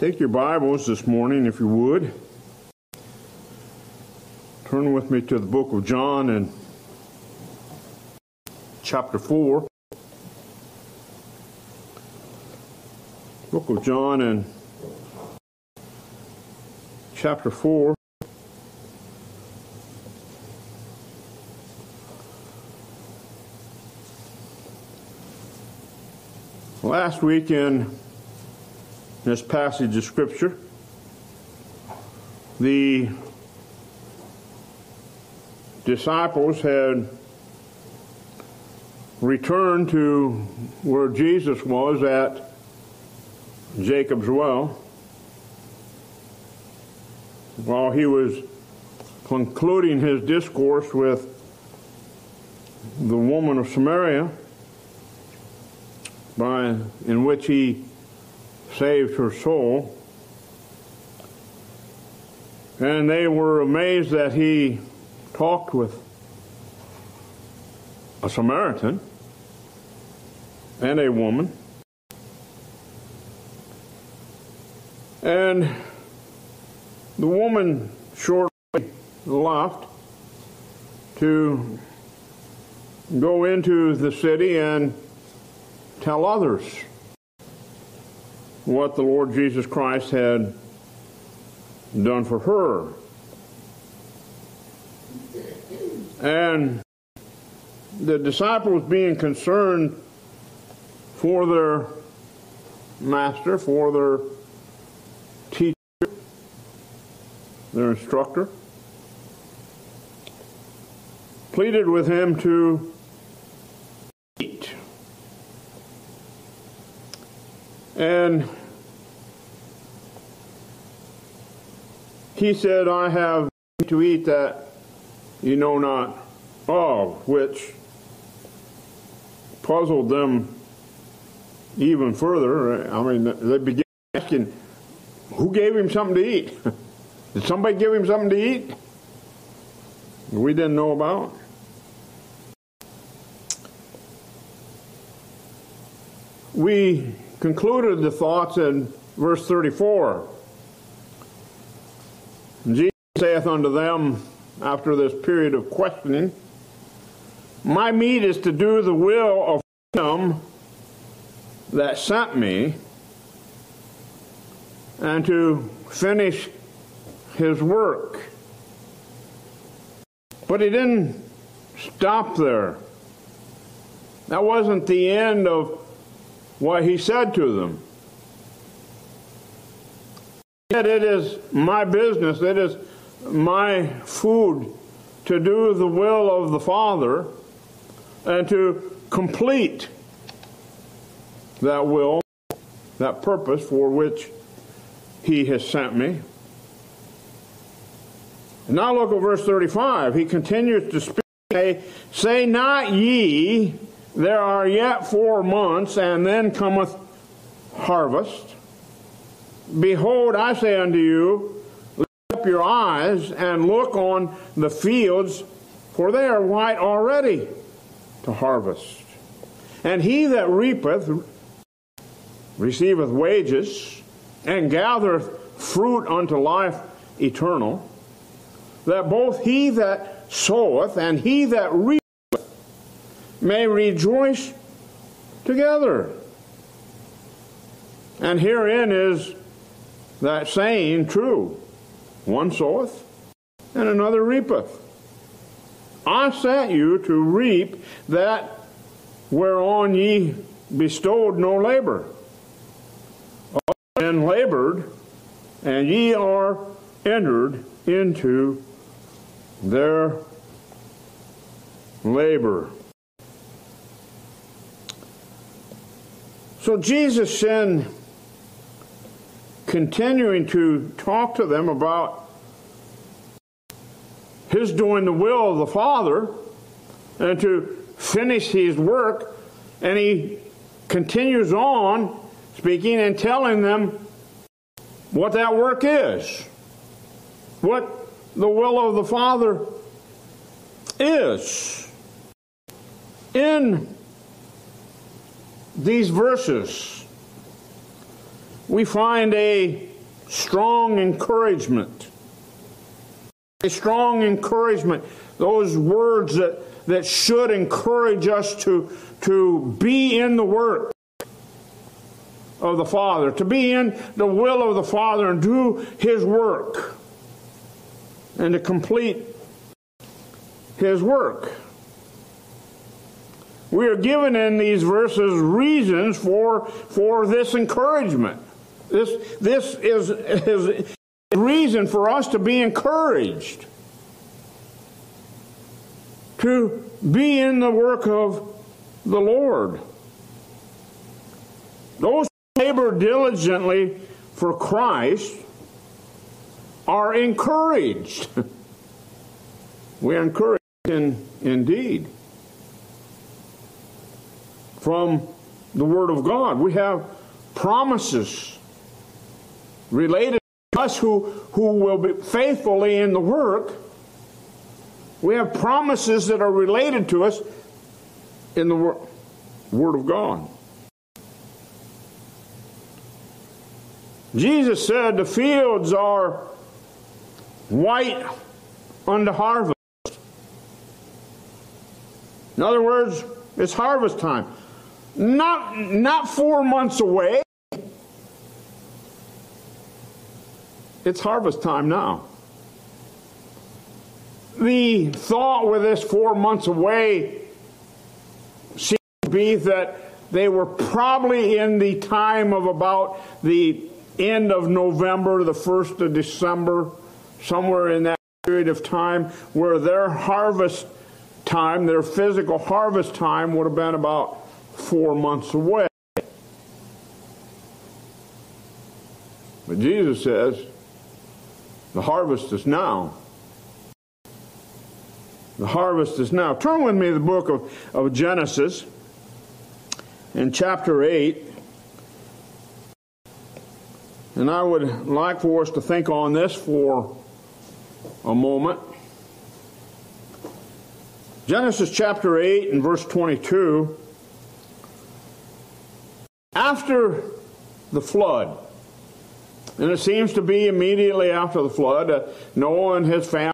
Take your Bibles this morning, if you would. Turn with me to the book of John and chapter 4. Book of John and chapter 4. Last week in this passage of Scripture, the disciples had returned to where Jesus was at Jacob's well while he was concluding his discourse with the woman of Samaria by in which he saved her soul. And they were amazed that he talked with a Samaritan and a woman. And the woman shortly left to go into the city and tell others what the Lord Jesus Christ had done for her. And the disciples being concerned for their master, for their teacher, their instructor, pleaded with him to eat. And he said, I have to eat that you know not of, which puzzled them even further. I mean, they began asking, who gave him something to eat? Did somebody give him something to eat? We didn't know about. We concluded the thoughts in verse 34. Jesus saith unto them after this period of questioning, My meat is to do the will of him that sent me and to finish his work. But he didn't stop there. That wasn't the end of what he said to them. Yet it is my business, it is my food to do the will of the Father and to complete that will, that purpose for which he has sent me. Now look at verse 35. He continues to speak, say, say not ye, there are yet four months, and then cometh harvest. Behold, I say unto you, lift up your eyes and look on the fields, for they are white already to harvest. And he that reapeth receiveth wages, and gathereth fruit unto life eternal, that both he that soweth and he that reapeth may rejoice together. And herein is that saying true one soweth and another reapeth. I sent you to reap that whereon ye bestowed no labor. And labored, and ye are entered into their labor. So Jesus then continuing to talk to them about his doing the will of the Father and to finish his work, and he continues on speaking and telling them what that work is, what the will of the Father is. In these verses, we find a strong encouragement. A strong encouragement. Those words that, that should encourage us to, to be in the work of the Father, to be in the will of the Father and do His work, and to complete His work. We are given in these verses reasons for, for this encouragement. This, this is, is a reason for us to be encouraged, to be in the work of the Lord. Those who labor diligently for Christ are encouraged. we are encouraged in, indeed from the Word of God. We have promises related to us who, who will be faithfully in the work. We have promises that are related to us in the Word of God. Jesus said the fields are white unto harvest. In other words, it's harvest time. Not, not four months away. It's harvest time now. The thought with this four months away seems to be that they were probably in the time of about the end of November, the 1st of December, somewhere in that period of time where their harvest time, their physical harvest time, would have been about four months away. But Jesus says, the harvest is now. The harvest is now. Turn with me to the book of, of Genesis in chapter 8. And I would like for us to think on this for a moment. Genesis chapter 8 and verse 22 after the flood, and it seems to be immediately after the flood, uh, Noah and his family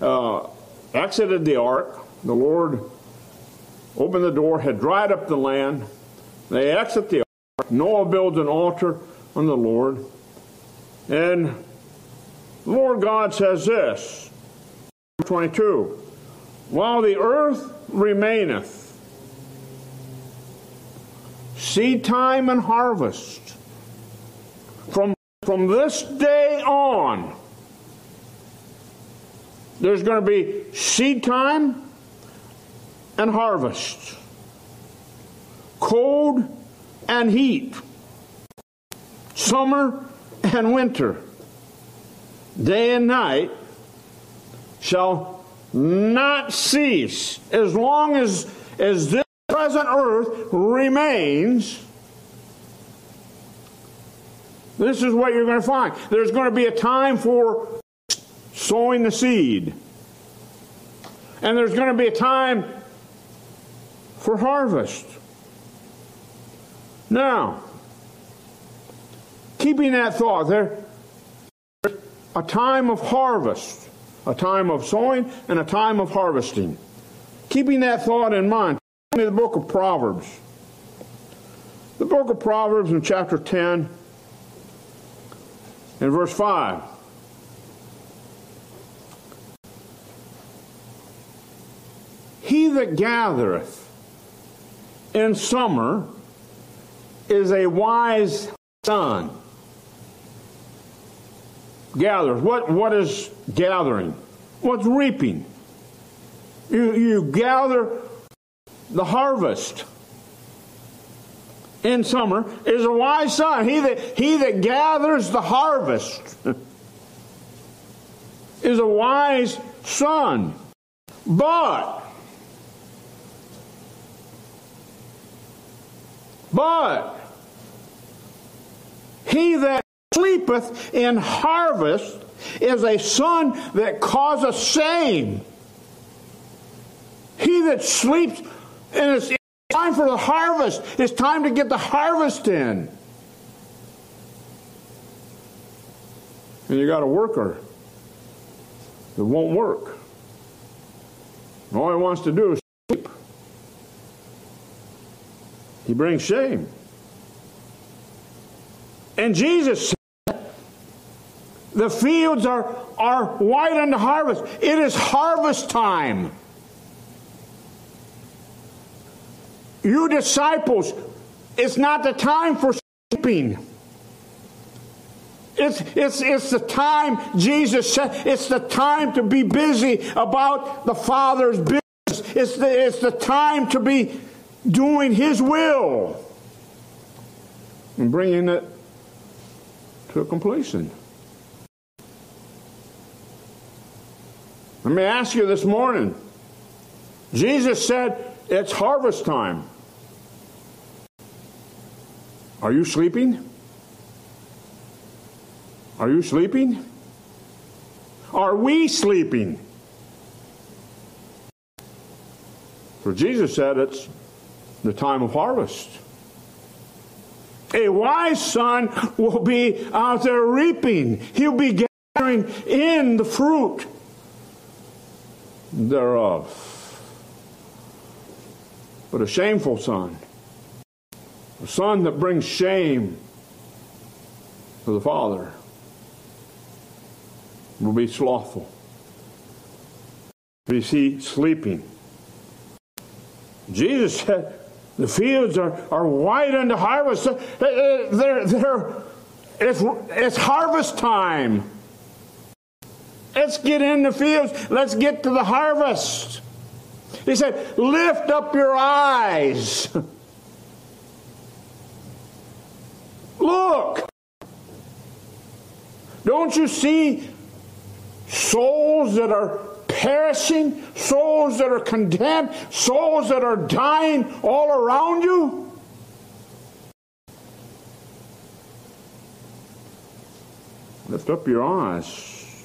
uh, exited the ark. The Lord opened the door, had dried up the land. They exit the ark. Noah builds an altar on the Lord. And the Lord God says this, 22, While the earth remaineth, seed time and harvest. From, from this day on, there's going to be seed time and harvest, cold and heat, summer and winter, day and night shall not cease. As long as, as this present earth remains, this is what you're going to find. There's going to be a time for sowing the seed. And there's going to be a time for harvest. Now, keeping that thought, there's a time of harvest, a time of sowing, and a time of harvesting. Keeping that thought in mind, the book of Proverbs. The book of Proverbs in chapter 10 and verse 5. He that gathereth in summer is a wise son. Gathers. What, what is gathering? What's reaping? You, you gather the harvest in summer is a wise son. He that, he that gathers the harvest is a wise son. But, but, he that sleepeth in harvest is a son that causeth shame. He that sleeps and it's time for the harvest. It's time to get the harvest in. and you got a worker that won't work. All he wants to do is sleep. He brings shame. And Jesus said, the fields are, are white unto harvest. It is harvest time. You disciples, it's not the time for sleeping. It's, it's, it's the time, Jesus said, it's the time to be busy about the Father's business. It's the, it's the time to be doing His will and bringing it to completion. Let me ask you this morning. Jesus said it's harvest time. Are you sleeping? Are you sleeping? Are we sleeping? For Jesus said it's the time of harvest. A wise son will be out there reaping. He'll be gathering in the fruit thereof. But a shameful son, a son that brings shame to the father, will be slothful. We see sleeping? Jesus said, the fields are, are white unto harvest. Uh, uh, they're, they're, it's, it's harvest time. Let's get in the fields. Let's get to the harvest. He said, Lift up your eyes. Look. Don't you see souls that are perishing, souls that are condemned, souls that are dying all around you? Lift up your eyes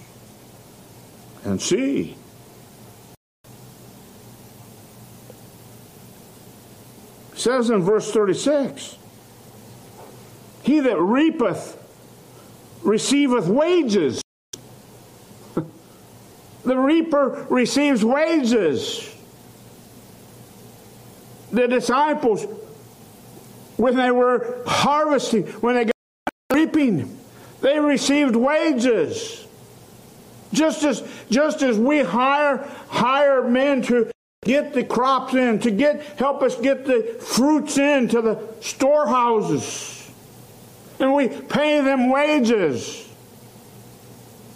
and see. Says in verse 36 He that reapeth receiveth wages the reaper receives wages. The disciples, when they were harvesting, when they got reaping, they received wages. Just as, just as we hire, hire men to get the crops in, to get, help us get the fruits in to the storehouses. And we pay them wages.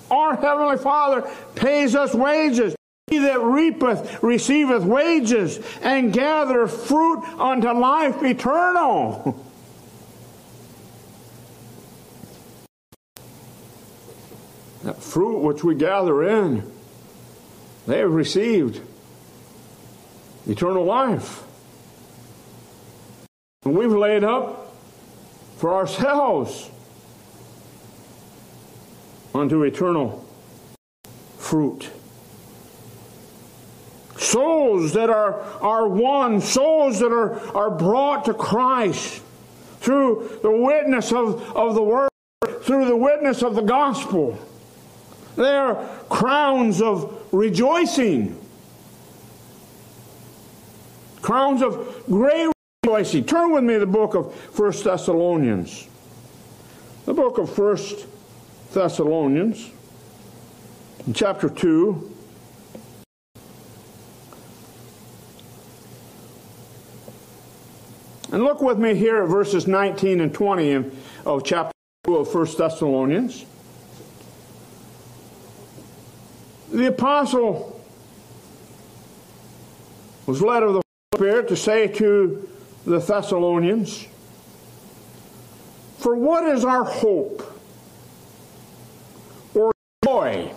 Our Heavenly Father pays us wages. He that reapeth receiveth wages, and gathereth fruit unto life eternal. that fruit which we gather in, they have received eternal life. And we've laid up for ourselves unto eternal fruit. Souls that are, are won, souls that are, are brought to Christ through the witness of, of the Word, through the witness of the gospel. They are crowns of rejoicing, crowns of great rejoicing. Turn with me to the book of First Thessalonians. The book of First Thessalonians, chapter 2. And look with me here at verses 19 and 20 of chapter 2 of 1 Thessalonians. The apostle was led of the Spirit to say to the Thessalonians, For what is our hope? Or joy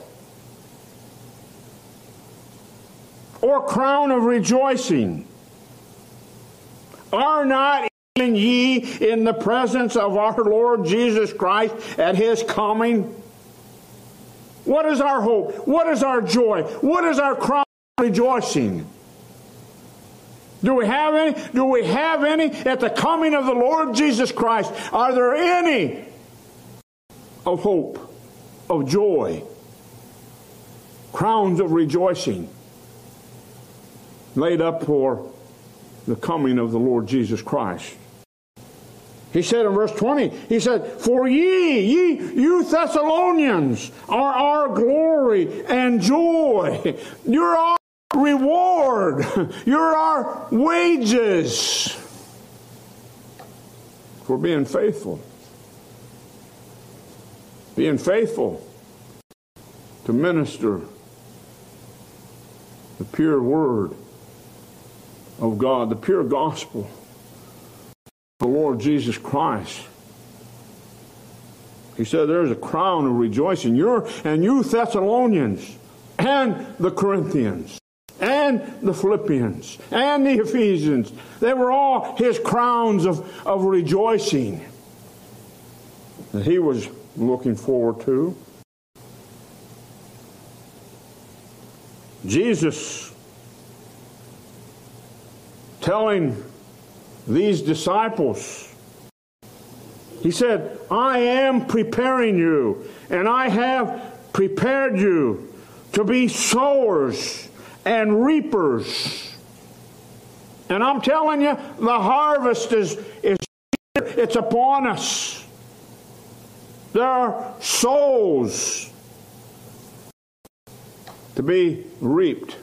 or crown of rejoicing? Are not even ye in the presence of our Lord Jesus Christ at his coming? What is our hope? What is our joy? What is our crown of rejoicing? Do we have any? Do we have any at the coming of the Lord Jesus Christ? Are there any of hope? of joy, crowns of rejoicing laid up for the coming of the Lord Jesus Christ. He said in verse 20, he said, For ye, ye, you Thessalonians, are our glory and joy. You're our reward. You're our wages for being faithful. Being faithful to minister the pure word of God, the pure gospel the Lord Jesus Christ. He said, There's a crown of rejoicing. You're, and you Thessalonians, and the Corinthians, and the Philippians, and the Ephesians, they were all his crowns of, of rejoicing that he was looking forward to. Jesus telling these disciples. He said, I am preparing you, and I have prepared you to be sowers and reapers. And I'm telling you, the harvest is, is here. It's upon us. There are souls to be reaped,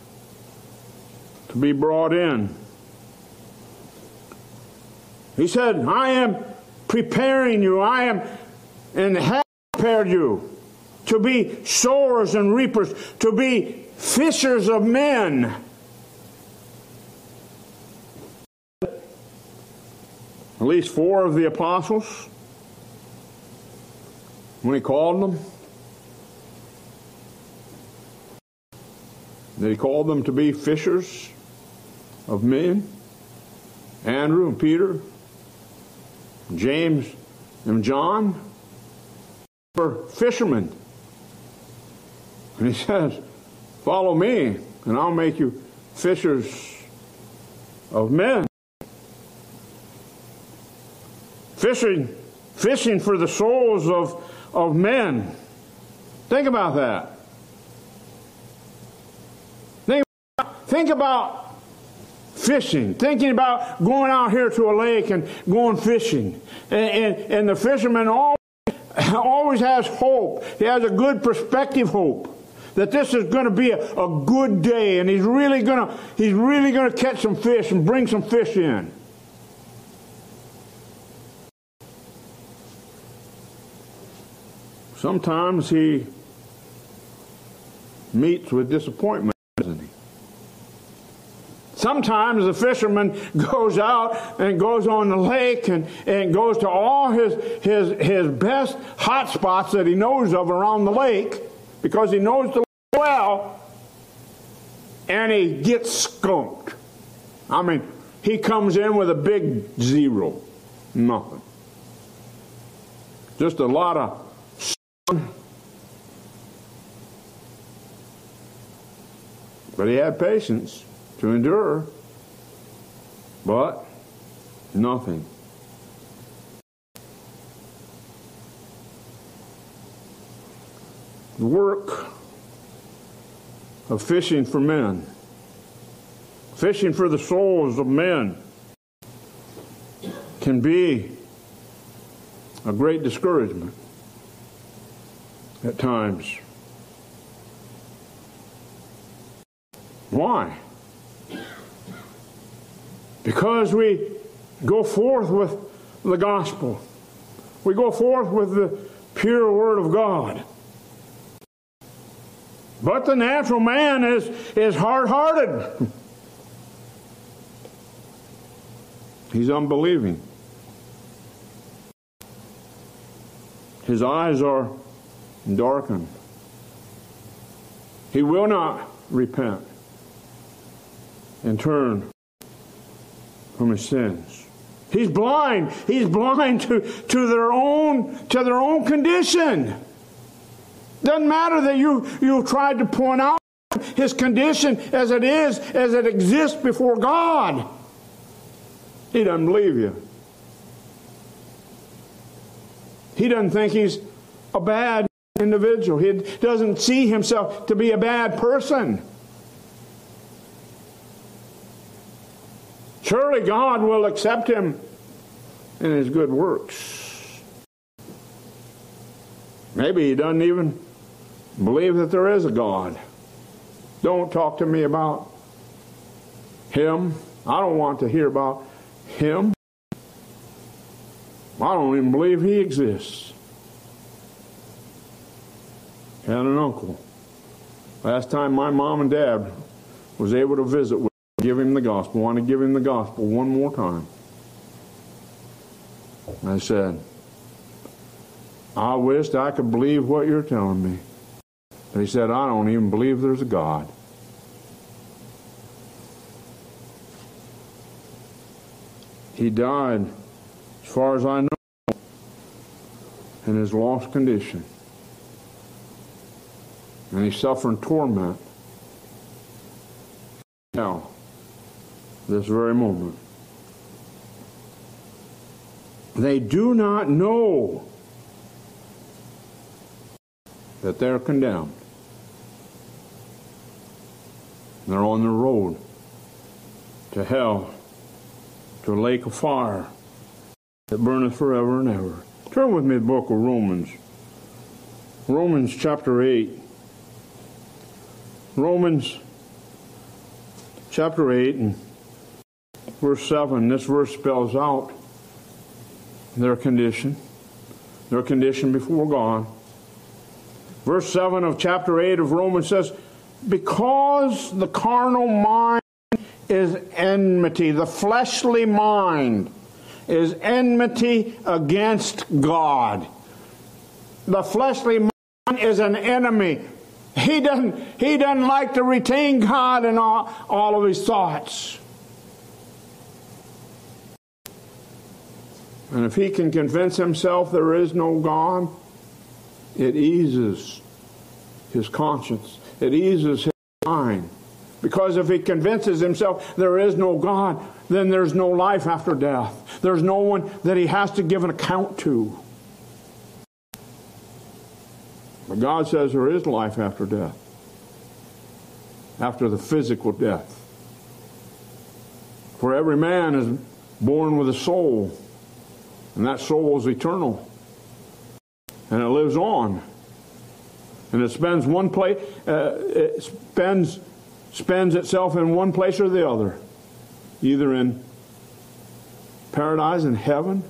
to be brought in. He said, I am preparing you. I am and have prepared you to be sowers and reapers, to be fishers of men. At least four of the apostles, when he called them, that he called them to be fishers of men. Andrew and Peter, James and John were fishermen. And he says, Follow me, and I'll make you fishers of men. Fishing, fishing for the souls of, of men. Think about that. Think about, think about fishing, thinking about going out here to a lake and going fishing. And, and, and the fisherman always, always has hope. He has a good perspective hope that this is going to be a, a good day and he's really going to he's really going to catch some fish and bring some fish in. Sometimes he meets with disappointment, doesn't he? Sometimes the fisherman goes out and goes on the lake and, and goes to all his, his, his best hot spots that he knows of around the lake because he knows the well and he gets skunked. I mean, he comes in with a big zero. Nothing. Just a lot of. But he had patience to endure, but nothing. The work of fishing for men, fishing for the souls of men, can be a great discouragement at times. Why? Because we go forth with the gospel. We go forth with the pure word of God. But the natural man is, is hard hearted. He's unbelieving. His eyes are darkened. He will not repent and turn from his sins. He's blind. He's blind to, to their own to their own condition. Doesn't matter that you you tried to point out his condition as it is, as it exists before God. He doesn't believe you. He doesn't think he's a bad individual. He doesn't see himself to be a bad person. Surely God will accept him in his good works. Maybe he doesn't even believe that there is a God. Don't talk to me about him. I don't want to hear about him. I don't even believe he exists. Had an uncle. Last time my mom and dad was able to visit with him, give him the gospel, want to give him the gospel one more time. I said, I wished I could believe what you're telling me. But he said, I don't even believe there's a God. He died, as far as I know, in his lost condition. And he's suffering torment now, this very moment. They do not know that they're condemned. They're on the road to hell, to a lake of fire that burneth forever and ever. Turn with me to the book of Romans. Romans chapter 8. Romans chapter 8 and verse 7. This verse spells out their condition, their condition before God. Verse 7 of chapter 8 of Romans says, Because the carnal mind is enmity, the fleshly mind is enmity against God. The fleshly mind is an enemy. He doesn't, he doesn't like to retain God in all, all of his thoughts. And if he can convince himself there is no God, it eases his conscience. It eases his mind. Because if he convinces himself there is no God, then there's no life after death. There's no one that he has to give an account to. But God says there is life after death, after the physical death. For every man is born with a soul, and that soul is eternal. And it lives on. And it spends one place, uh, it spends, spends itself in one place or the other, either in paradise in heaven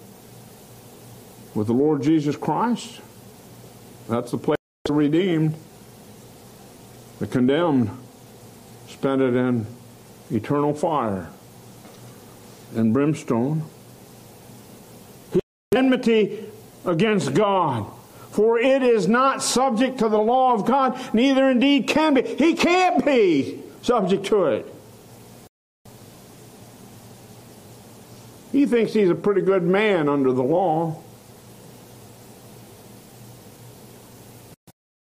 with the Lord Jesus Christ. That's the place the redeemed. The condemned spend it in eternal fire and brimstone His enmity against God. For it is not subject to the law of God, neither indeed can be. He can't be subject to it. He thinks he's a pretty good man under the law.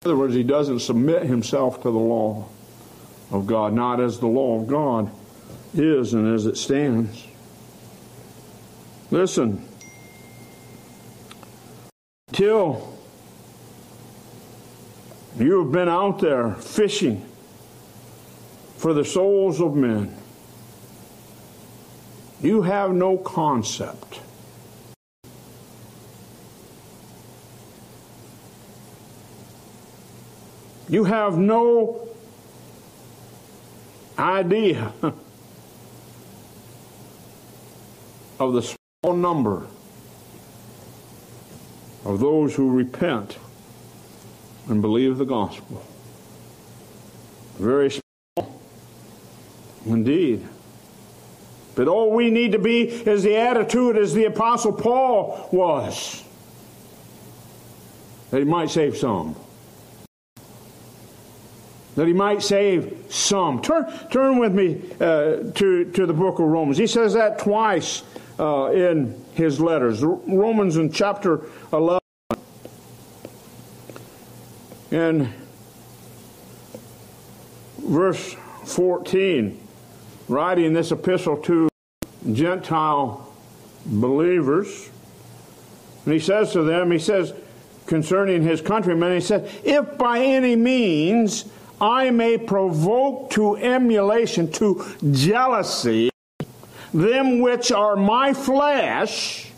In other words, he doesn't submit himself to the law of God, not as the law of God is and as it stands. Listen, till you have been out there fishing for the souls of men, you have no concept. You have no idea of the small number of those who repent and believe the gospel. Very small indeed. But all we need to be is the attitude as the Apostle Paul was. That he might save some. That he might save some. Turn, turn with me uh, to, to the book of Romans. He says that twice uh, in his letters. Romans in chapter 11. In verse 14, writing this epistle to Gentile believers, and he says to them, he says, concerning his countrymen. He said, If by any means I may provoke to emulation, to jealousy, them which are my flesh,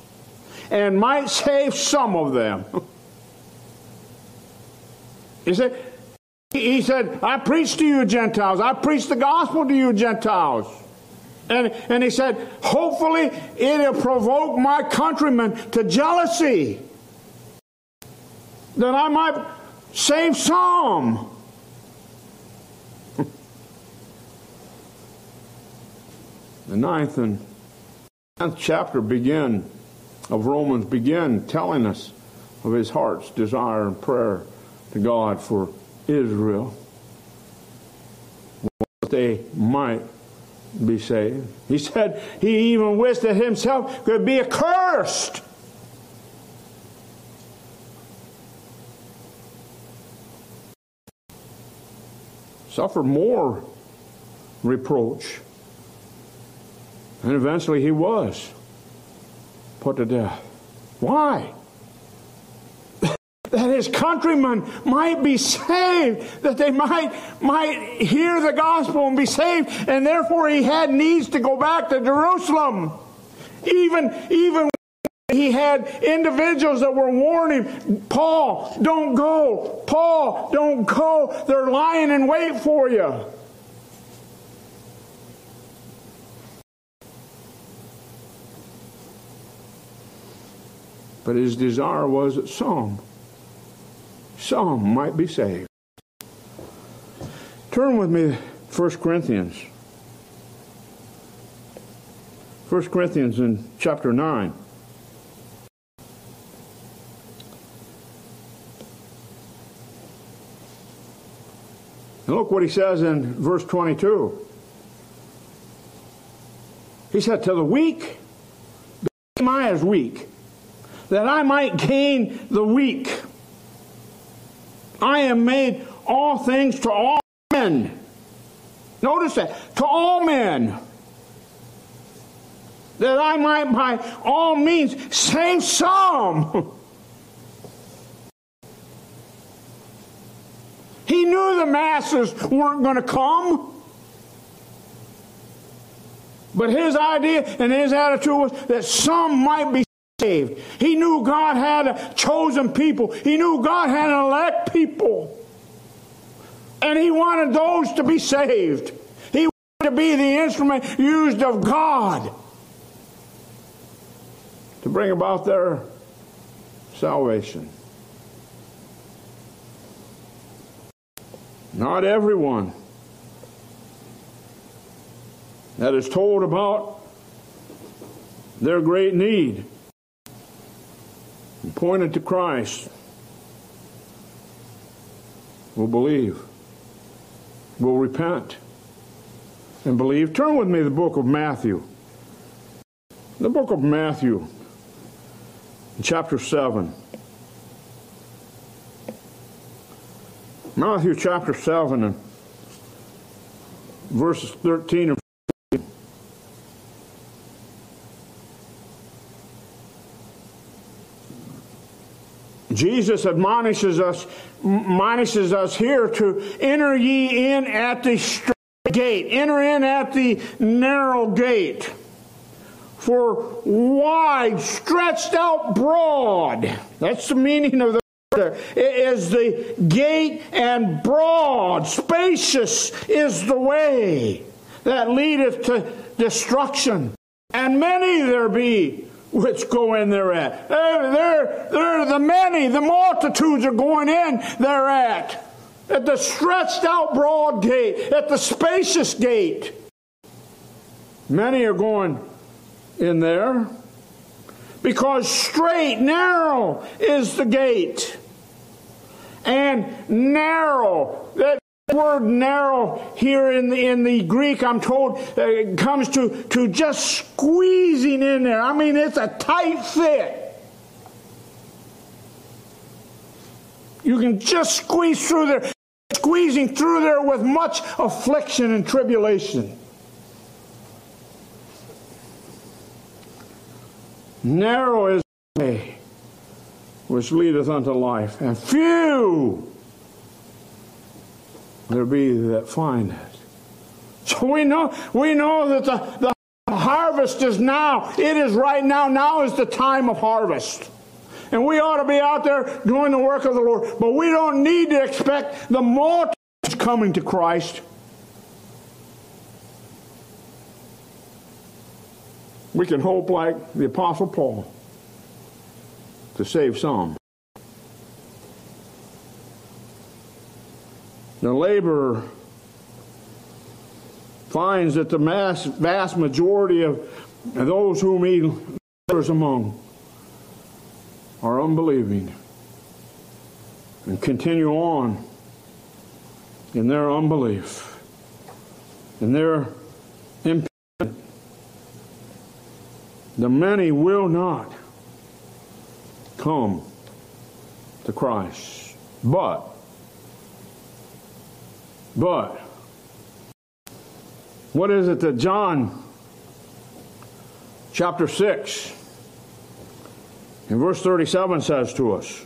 and might save some of them. He said, he said, I preach to you Gentiles. I preach the gospel to you Gentiles. And, and he said, hopefully it'll provoke my countrymen to jealousy that I might save some. the ninth and tenth chapter begin of Romans begin telling us of his heart's desire and prayer to God for Israel that they might be saved. He said he even wished that himself could be accursed. Suffer more reproach. And eventually he was put to death. Why? That his countrymen might be saved, that they might, might hear the gospel and be saved, and therefore he had needs to go back to Jerusalem. Even, even he had individuals that were warning Paul, don't go. Paul, don't go. They're lying in wait for you. But his desire was that some some might be saved. Turn with me 1 Corinthians. 1 Corinthians in chapter 9. And look what he says in verse 22. He said, To the weak, became I as weak, that I might gain the weak. I am made all things to all men. Notice that. To all men. That I might by all means save some. he knew the masses weren't going to come. But his idea and his attitude was that some might be saved. He knew God had a chosen people. He knew God had an elect people. And he wanted those to be saved. He wanted to be the instrument used of God to bring about their salvation. Not everyone that is told about their great need pointed to Christ will believe, will repent, and believe. Turn with me the book of Matthew. The book of Matthew, chapter 7. Matthew chapter 7 and verses 13 and Jesus admonishes us, admonishes us here to enter ye in at the strait gate, enter in at the narrow gate. For wide, stretched out broad, that's the meaning of the word. is the gate and broad, spacious is the way that leadeth to destruction. And many there be which go in thereat. They're, they're, they're the many, the multitudes are going in thereat. At the stretched out broad gate, at the spacious gate. Many are going in there because strait, narrow is the gate. And narrow, that word narrow here in the, in the Greek, I'm told, uh, comes to, to just squeezing in there. I mean, it's a tight fit. You can just squeeze through there, squeezing through there with much affliction and tribulation. Narrow is the way which leadeth unto life, and few there be that find it. So we know we know that the, the harvest is now. It is right now. Now is the time of harvest. And we ought to be out there doing the work of the Lord. But we don't need to expect the multitudes coming to Christ. We can hope like the Apostle Paul to save some. The laborer finds that the mass, vast majority of those whom he labors among are unbelieving and continue on in their unbelief, in their impediment. The many will not come to Christ. But, but, what is it that John chapter 6 and verse 37 says to us?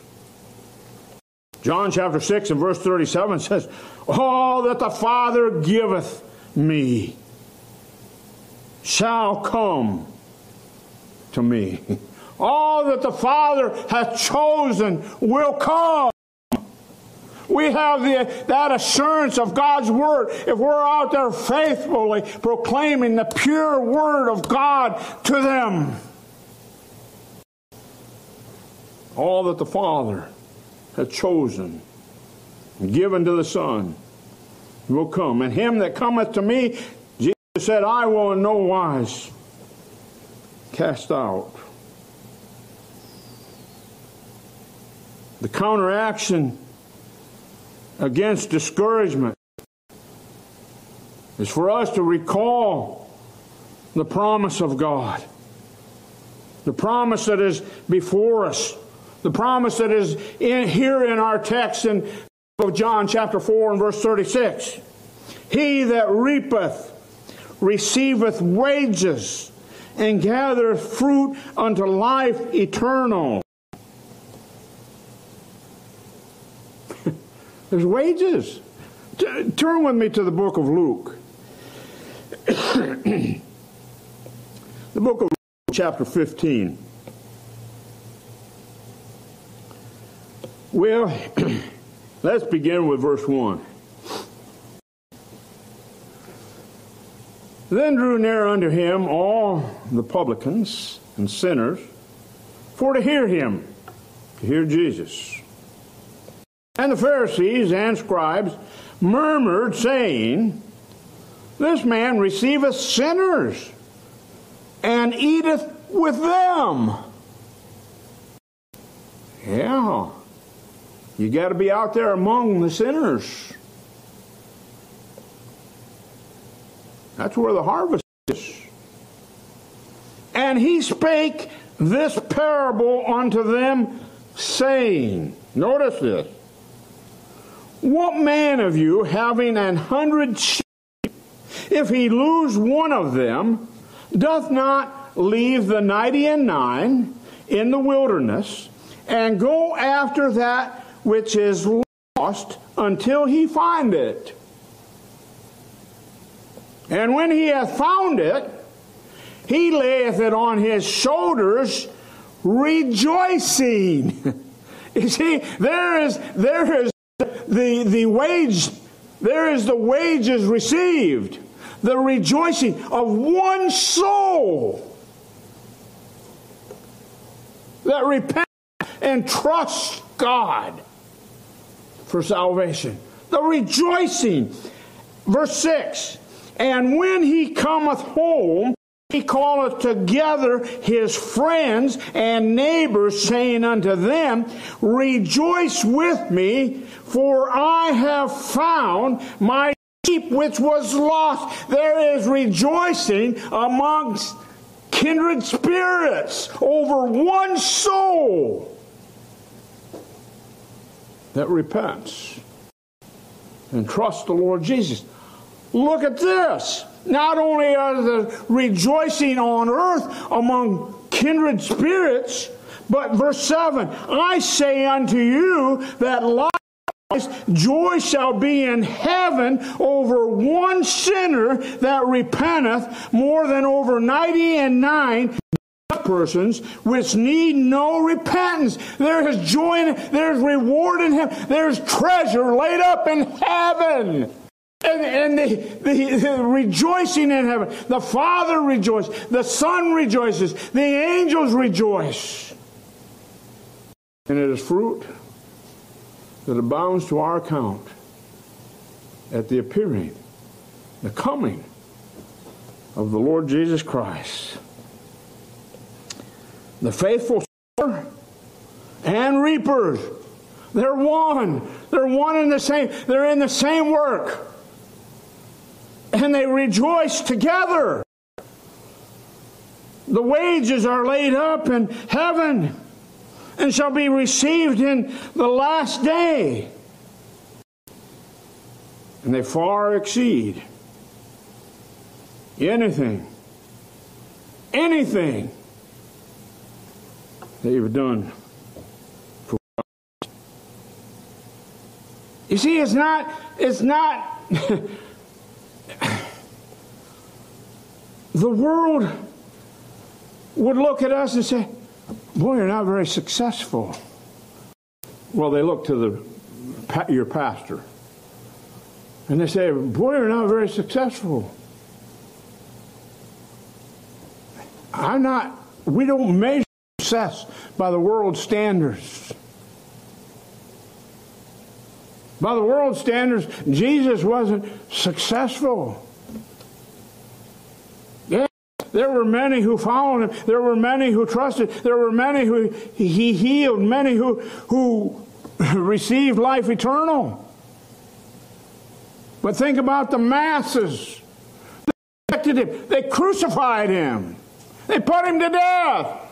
John chapter 6 and verse 37 says, All that the Father giveth me shall come to me. All that the Father hath chosen will come. We have the, that assurance of God's Word if we're out there faithfully proclaiming the pure Word of God to them. All that the Father hath chosen and given to the Son will come. And him that cometh to me, Jesus said, I will in no wise cast out. The counteraction against discouragement is for us to recall the promise of God, the promise that is before us, the promise that is in here in our text in of John chapter 4 and verse 36. He that reapeth receiveth wages and gathereth fruit unto life eternal. There's wages. T- turn with me to the book of Luke. the book of Luke, chapter 15. Well, let's begin with verse 1. Then drew near unto him all the publicans and sinners for to hear him, to hear Jesus. And the Pharisees and scribes murmured, saying, This man receiveth sinners and eateth with them. Yeah. You got to be out there among the sinners. That's where the harvest is. And he spake this parable unto them, saying, Notice this. What man of you, having an hundred sheep, if he lose one of them, doth not leave the ninety and nine in the wilderness, and go after that which is lost until he find it? And when he hath found it, he layeth it on his shoulders, rejoicing. you see, there is there is the, the wage, there is the wages received, the rejoicing of one soul that repents and trusts God for salvation. The rejoicing. Verse 6 And when he cometh home, he calleth together his friends and neighbors, saying unto them, Rejoice with me, for I have found my sheep which was lost. There is rejoicing amongst kindred spirits over one soul that repents and trusts the Lord Jesus. Look at this. Not only are the rejoicing on earth among kindred spirits, But verse 7 I say unto you that likewise joy shall be in heaven over one sinner that repenteth more than over ninety and nine persons which need no repentance. There is joy in there's reward in him, there's treasure laid up in heaven. And, and the, the, the, rejoicing in heaven. The Father rejoices. The Son rejoices. The angels rejoice. And it is fruit that abounds to our account at the appearing, the coming of the Lord Jesus Christ. The faithful sower and reapers, they're one. They're one and the same. They're in the same work. And they rejoice together. The wages are laid up in heaven and shall be received in the last day. And they far exceed anything, anything that you've done for. You see, it's not, it's not, the world would look at us and say, Boy, you're not very successful. Well, they look to the, your pastor and they say, Boy, you're not very successful. I'm not, we don't measure success by the world standards. By the world standards, Jesus wasn't successful. There were many who followed him. There were many who trusted. There were many who he healed, many who, who received life eternal. But think about the masses. They rejected him. They crucified him. They put him to death.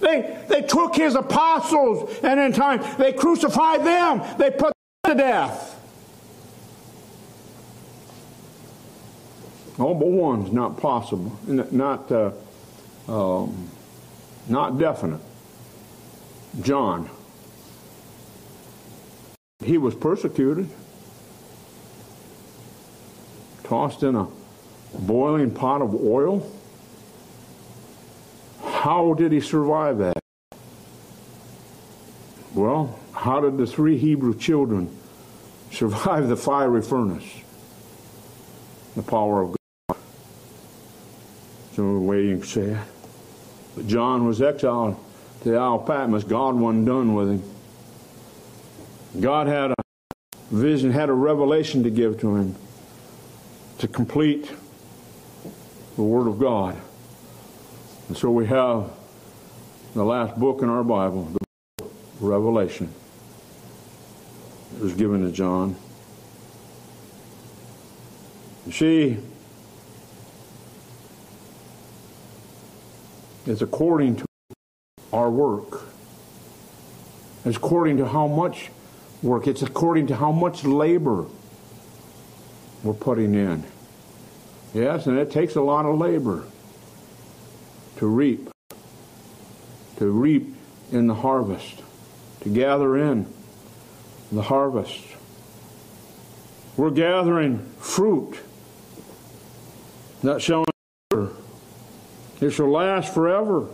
They, they took his apostles and in time they crucified them. They put them to death. All but one's not possible, not, uh, um, not definite. John. He was persecuted, tossed in a boiling pot of oil. How did he survive that? Well, how did the three Hebrew children survive the fiery furnace? The power of God way you can say it. But John was exiled to the Isle of Patmos. God wasn't done with him. God had a vision, had a revelation to give to him to complete the Word of God. And so we have the last book in our Bible, the Revelation. It was given to John. You see, is according to our work. It's according to how much work. It's according to how much labor we're putting in. Yes, and it takes a lot of labor to reap, to reap in the harvest, to gather in the harvest. We're gathering fruit that shall it shall last forever.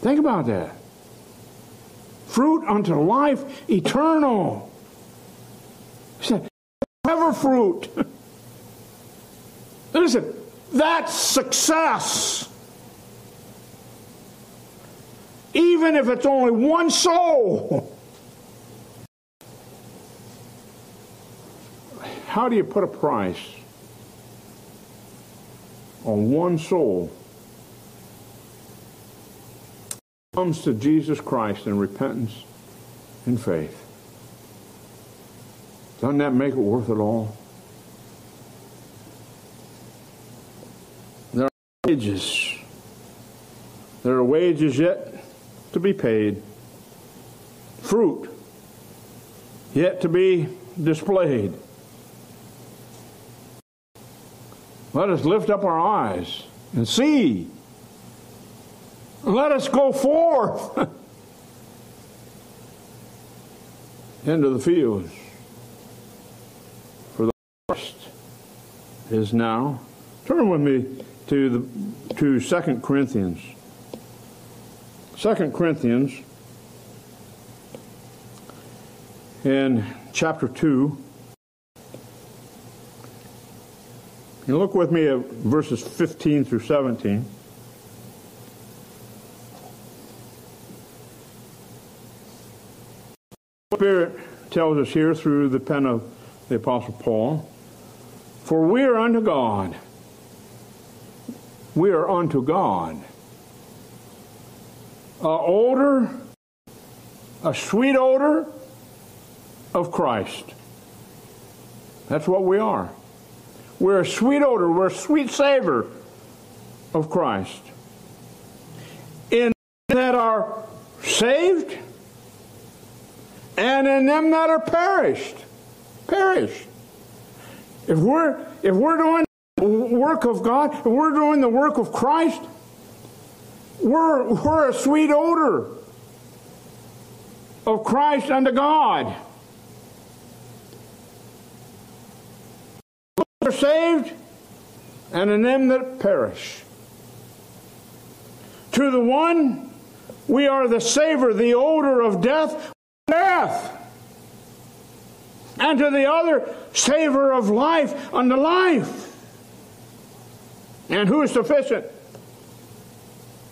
Think about that. Fruit unto life eternal. Said, forever fruit. Listen, that's success. Even if it's only one soul. How do you put a price on one soul comes to Jesus Christ in repentance and faith. Doesn't that make it worth it all? There are wages. There are wages yet to be paid. Fruit yet to be displayed. Let us lift up our eyes and see. Let us go forth into the fields. For the harvest is now. Turn with me to the to Second Corinthians. Second Corinthians in chapter 2. And look with me at verses 15 through 17. Spirit tells us here through the pen of the Apostle Paul, For we are unto God. We are unto God. A odor, a sweet odor of Christ. That's what we are. We're a sweet odor, we're a sweet savor of Christ. In that are saved and in them that are perished. Perished. If we're if we're doing the work of God, if we're doing the work of Christ, we're we're a sweet odor of Christ unto God. Are saved, and in them that perish. To the one, we are the savor, the odor of death, death. And to the other, savor of life unto life. And who is sufficient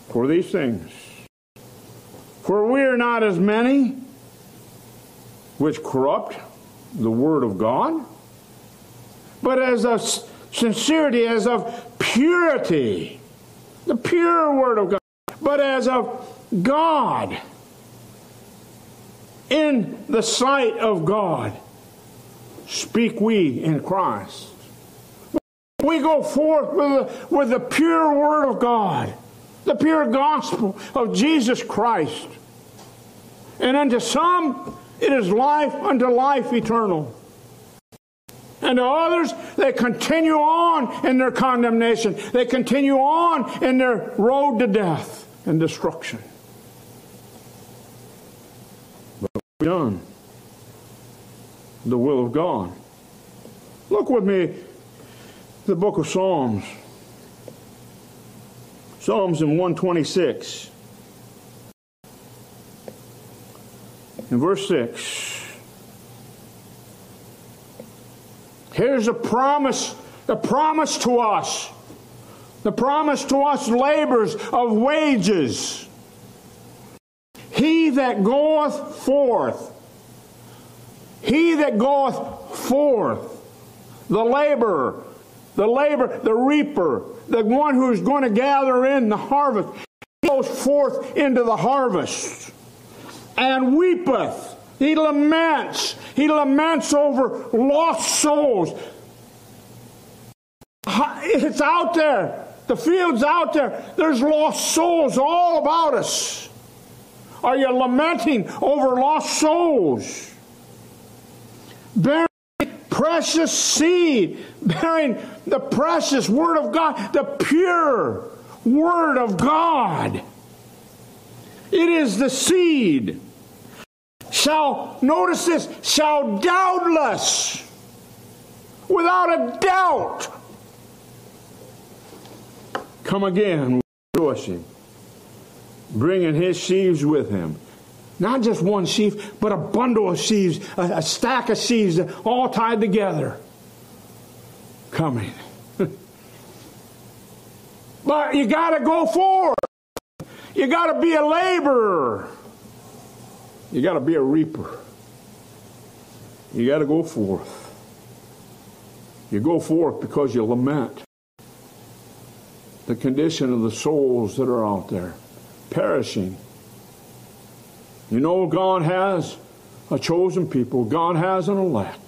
for these things? For we are not as many which corrupt the word of God but as of sincerity, as of purity, the pure Word of God, but as of God, in the sight of God, speak we in Christ. We go forth with the, with the pure Word of God, the pure gospel of Jesus Christ. And unto some it is life unto life eternal. And to others, they continue on in their condemnation. They continue on in their road to death and destruction. But we done the will of God. Look with me the book of Psalms. Psalms in 126. In verse 6. Here's a promise, the promise to us. The promise to us labors of wages. He that goeth forth, he that goeth forth, the laborer, the labor, the reaper, the one who's going to gather in the harvest, he goes forth into the harvest and weepeth he laments. He laments over lost souls. It's out there. The field's out there. There's lost souls all about us. Are you lamenting over lost souls? Bearing precious seed, bearing the precious Word of God, the pure Word of God. It is the seed shall, notice this, shall doubtless, without a doubt, come again rejoicing, bringing his sheaves with him. Not just one sheaf, but a bundle of sheaves, a, a stack of sheaves, all tied together. Coming. but you got to go forward. You got to be a laborer. You got to be a reaper. You got to go forth. You go forth because you lament the condition of the souls that are out there, perishing. You know, God has a chosen people, God has an elect.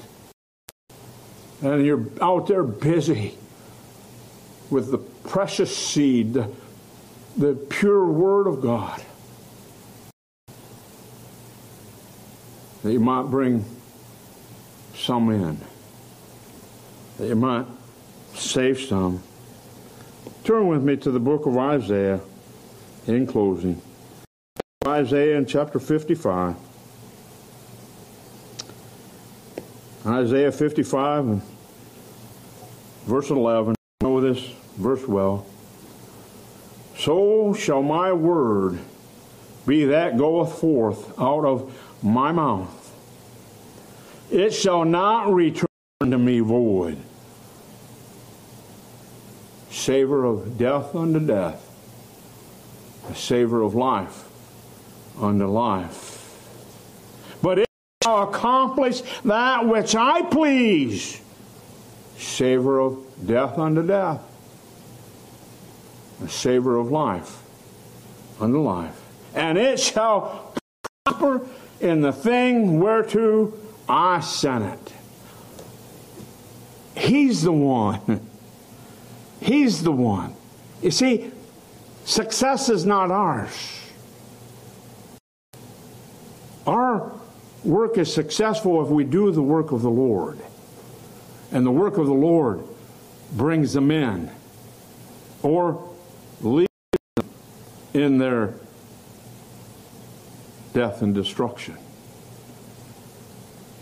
And you're out there busy with the precious seed, the, the pure Word of God. That you might bring some in, that you might save some Turn with me to the book of Isaiah in closing. Isaiah in chapter 55. Isaiah 55 and verse 11. You know this verse well. So shall my word be that goeth forth out of my mouth. It shall not return to me void. Savor of death unto death, a savor of life unto life. But it shall accomplish that which I please. Savor of death unto death, a savor of life unto life. And it shall prosper in the thing whereto I sent it. He's the one. He's the one. You see, success is not ours. Our work is successful if we do the work of the Lord. And the work of the Lord brings them in or leaves them in their death and destruction.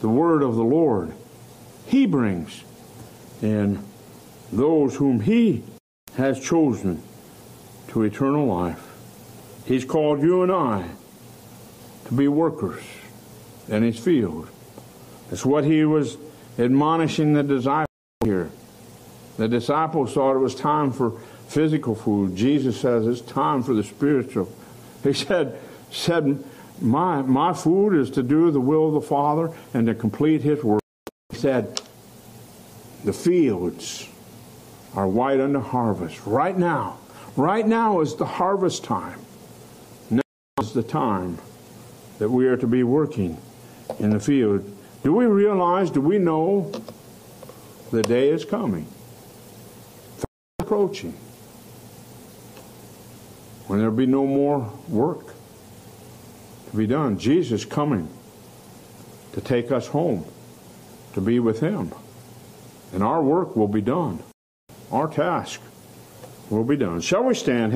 The word of the Lord, He brings in those whom He has chosen to eternal life. He's called you and I to be workers in His field. That's what He was admonishing the disciples here. The disciples thought it was time for physical food. Jesus says it's time for the spiritual. He said, said my, my food is to do the will of the Father and to complete His work. He said, the fields are white unto harvest. Right now, right now is the harvest time. Now is the time that we are to be working in the field. Do we realize, do we know the day is coming? Approaching. When there'll be no more work be done. Jesus coming to take us home, to be with Him. And our work will be done. Our task will be done. Shall we stand?